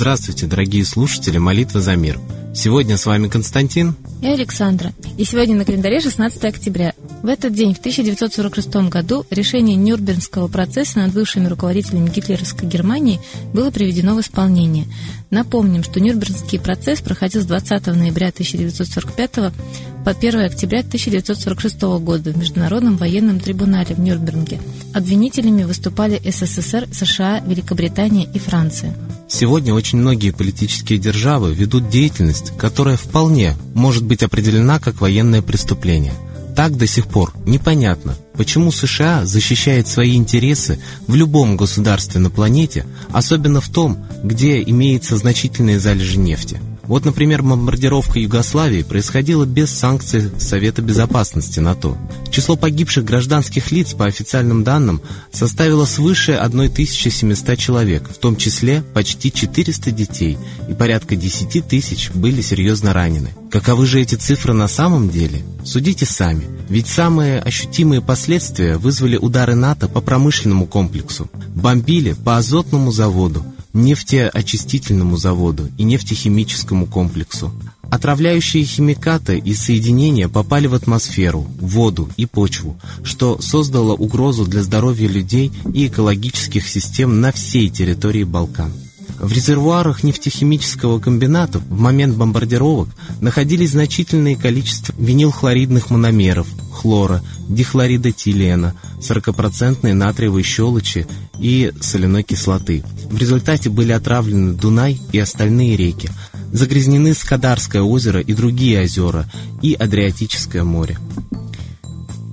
Здравствуйте, дорогие слушатели «Молитва за мир». Сегодня с вами Константин и Александра. И сегодня на календаре 16 октября. В этот день, в 1946 году, решение Нюрнбергского процесса над бывшими руководителями гитлеровской Германии было приведено в исполнение. Напомним, что Нюрнбергский процесс проходил с 20 ноября 1945 по 1 октября 1946 года в Международном военном трибунале в Нюрнберге. Обвинителями выступали СССР, США, Великобритания и Франция. Сегодня очень многие политические державы ведут деятельность, которая вполне может быть определена как военное преступление. Так до сих пор непонятно, почему США защищает свои интересы в любом государстве на планете, особенно в том, где имеется значительные залежи нефти. Вот, например, бомбардировка Югославии происходила без санкций Совета Безопасности НАТО. Число погибших гражданских лиц, по официальным данным, составило свыше 1700 человек, в том числе почти 400 детей, и порядка 10 тысяч были серьезно ранены. Каковы же эти цифры на самом деле? Судите сами, ведь самые ощутимые последствия вызвали удары НАТО по промышленному комплексу. Бомбили по азотному заводу, нефтеочистительному заводу и нефтехимическому комплексу. Отравляющие химикаты и соединения попали в атмосферу, воду и почву, что создало угрозу для здоровья людей и экологических систем на всей территории Балкан. В резервуарах нефтехимического комбината в момент бомбардировок находились значительные количества винилхлоридных мономеров, хлора, дихлорида тилена, 40% натриевой щелочи и соляной кислоты. В результате были отравлены Дунай и остальные реки, загрязнены Скадарское озеро и другие озера и Адриатическое море.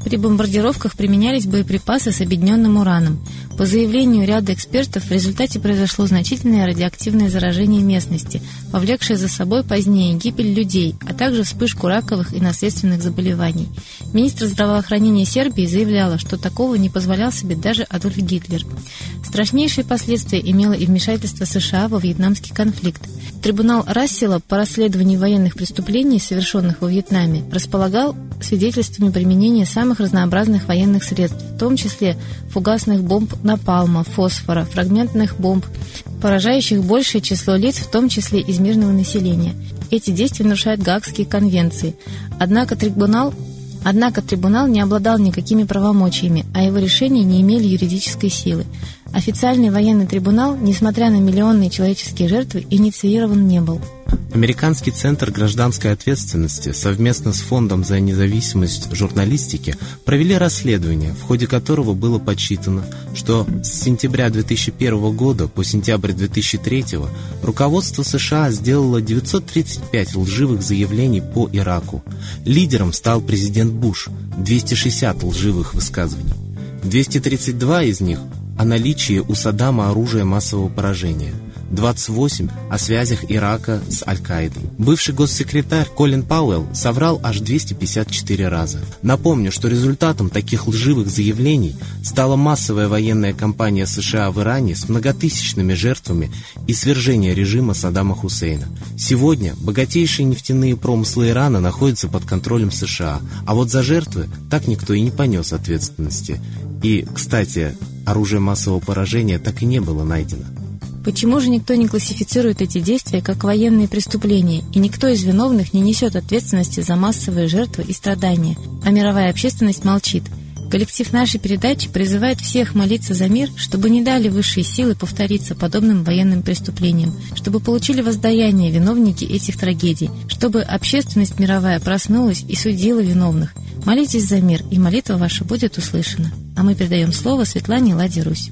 При бомбардировках применялись боеприпасы с объединенным ураном. По заявлению ряда экспертов, в результате произошло значительное радиоактивное заражение местности, повлекшее за собой позднее гибель людей, а также вспышку раковых и наследственных заболеваний. Министр здравоохранения Сербии заявляла, что такого не позволял себе даже Адольф Гитлер. Страшнейшие последствия имело и вмешательство США во вьетнамский конфликт. Трибунал Рассела по расследованию военных преступлений, совершенных во Вьетнаме, располагал свидетельствами применения самых разнообразных военных средств, в том числе фугасных бомб напалма, фосфора, фрагментных бомб, поражающих большее число лиц, в том числе из мирного населения. Эти действия нарушают Гаагские конвенции. Однако трибунал Однако трибунал не обладал никакими правомочиями, а его решения не имели юридической силы. Официальный военный трибунал, несмотря на миллионные человеческие жертвы, инициирован не был. Американский центр гражданской ответственности совместно с Фондом за независимость журналистики провели расследование, в ходе которого было подсчитано, что с сентября 2001 года по сентябрь 2003 руководство США сделало 935 лживых заявлений по Ираку. Лидером стал президент Буш, 260 лживых высказываний. 232 из них о наличии у Саддама оружия массового поражения – 28 о связях Ирака с Аль-Каидой. Бывший госсекретарь Колин Пауэлл соврал аж 254 раза. Напомню, что результатом таких лживых заявлений стала массовая военная кампания США в Иране с многотысячными жертвами и свержение режима Саддама Хусейна. Сегодня богатейшие нефтяные промыслы Ирана находятся под контролем США, а вот за жертвы так никто и не понес ответственности. И, кстати, оружие массового поражения так и не было найдено. Почему же никто не классифицирует эти действия как военные преступления, и никто из виновных не несет ответственности за массовые жертвы и страдания, а мировая общественность молчит? Коллектив нашей передачи призывает всех молиться за мир, чтобы не дали высшие силы повториться подобным военным преступлениям, чтобы получили воздаяние виновники этих трагедий, чтобы общественность мировая проснулась и судила виновных. Молитесь за мир, и молитва ваша будет услышана. А мы передаем слово Светлане Ладе Русь.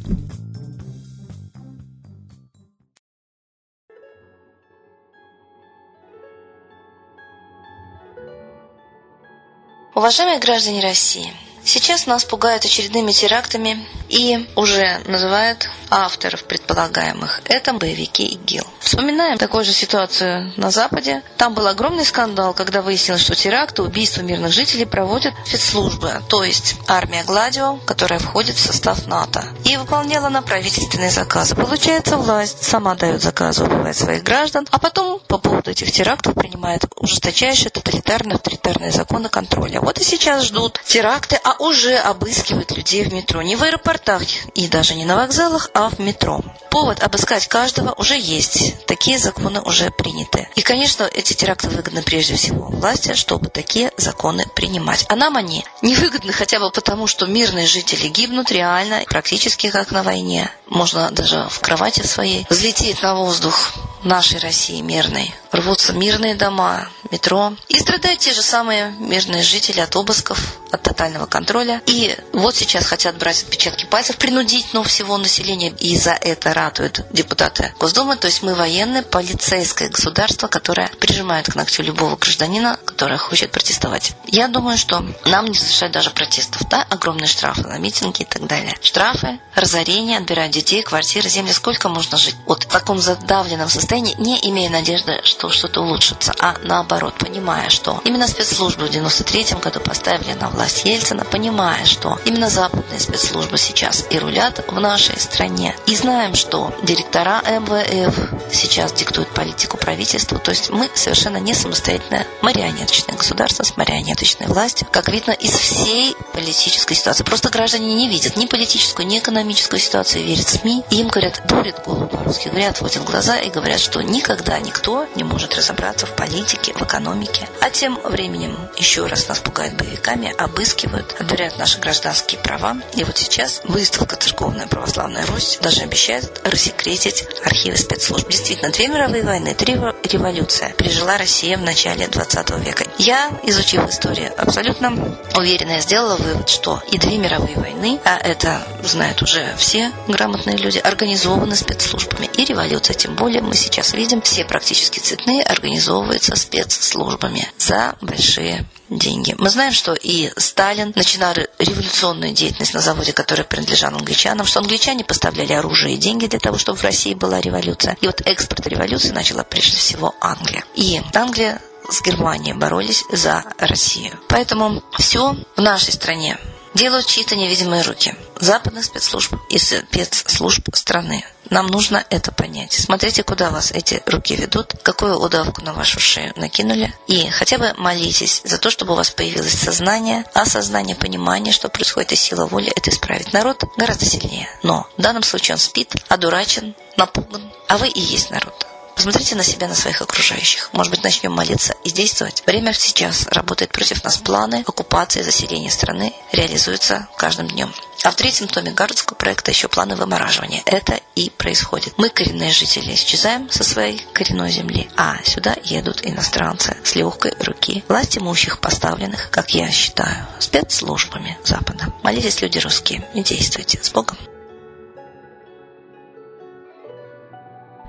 Уважаемые граждане России, Сейчас нас пугают очередными терактами и уже называют авторов предполагаемых. Это боевики ИГИЛ. Вспоминаем такую же ситуацию на Западе. Там был огромный скандал, когда выяснилось, что теракты, убийства мирных жителей проводят спецслужбы, то есть армия Гладио, которая входит в состав НАТО. И выполняла на правительственные заказы. Получается, власть сама дает заказы, убивает своих граждан, а потом по поводу этих терактов принимает ужесточайшие тоталитарные авторитарные законы контроля. Вот и сейчас ждут теракты, а уже обыскивают людей в метро. Не в аэропортах и даже не на вокзалах, а в метро. Повод обыскать каждого уже есть. Такие законы уже приняты. И, конечно, эти теракты выгодны прежде всего власти, чтобы такие законы принимать. А нам они невыгодны хотя бы потому, что мирные жители гибнут реально, практически как на войне. Можно даже в кровати своей взлететь на воздух нашей России мирной. Рвутся мирные дома, метро. И страдают те же самые мирные жители от обысков, от тотального контроля. И вот сейчас хотят брать отпечатки пальцев принудительного всего населения. И за это ратуют депутаты Госдумы. То есть мы военное, полицейское государство, которое прижимает к ногтю любого гражданина, который хочет протестовать. Я думаю, что нам не совершать даже протестов. Да, огромные штрафы на митинги и так далее. Штрафы, разорение, отбирать детей, квартиры, земли. Сколько можно жить? Вот в таком задавленном состоянии, не имея надежды, что что-то улучшится, а наоборот, понимая, что именно спецслужбы в 93 году поставили на власть Ельцина, понимая, что именно западные спецслужбы сейчас и рулят в нашей стране. И знаем, что директора МВФ сейчас диктуют политику правительству, то есть мы совершенно не самостоятельное марионеточное государство с марионеточной властью, как видно из всей политической ситуации. Просто граждане не видят ни политическую, ни экономическую ситуацию, верят СМИ, и им говорят, дурит голову по-русски, говорят, отводят глаза и говорят, что никогда никто не может разобраться в политике, в экономике. А тем временем еще раз нас пугают боевиками, обыскивают, отбирают наши гражданские права. И вот сейчас выставка «Церковная православная Русь» даже обещает рассекретить архивы спецслужб. Действительно, две мировые войны, три революции пережила Россия в начале 20 века. Я, изучив историю, абсолютно уверенно сделала вывод, что и две мировые войны, а это знают уже все грамотные люди, организованы спецслужбами. И революция, тем более мы сейчас видим, все практически цветные организовываются спецслужбами за большие деньги. Мы знаем, что и Сталин начинал революционную деятельность на заводе, который принадлежал англичанам, что англичане поставляли оружие и деньги для того, чтобы в России была революция. И вот экспорт революции начала прежде всего Англия. И Англия с Германией боролись за Россию. Поэтому все в нашей стране делают чьи-то невидимые руки западных спецслужб и спецслужб страны. Нам нужно это понять. Смотрите, куда вас эти руки ведут, какую удавку на вашу шею накинули. И хотя бы молитесь за то, чтобы у вас появилось сознание, осознание, понимание, что происходит, и сила воли это исправить. Народ гораздо сильнее. Но в данном случае он спит, одурачен, напуган, а вы и есть народ. Посмотрите на себя, на своих окружающих. Может быть, начнем молиться и действовать. Время сейчас работает против нас. Планы оккупации, заселения страны реализуются каждым днем. А в третьем томе Гарвардского проекта еще планы вымораживания. Это и происходит. Мы, коренные жители, исчезаем со своей коренной земли, а сюда едут иностранцы с легкой руки власть имущих поставленных, как я считаю, спецслужбами Запада. Молитесь, люди русские, и действуйте. С Богом!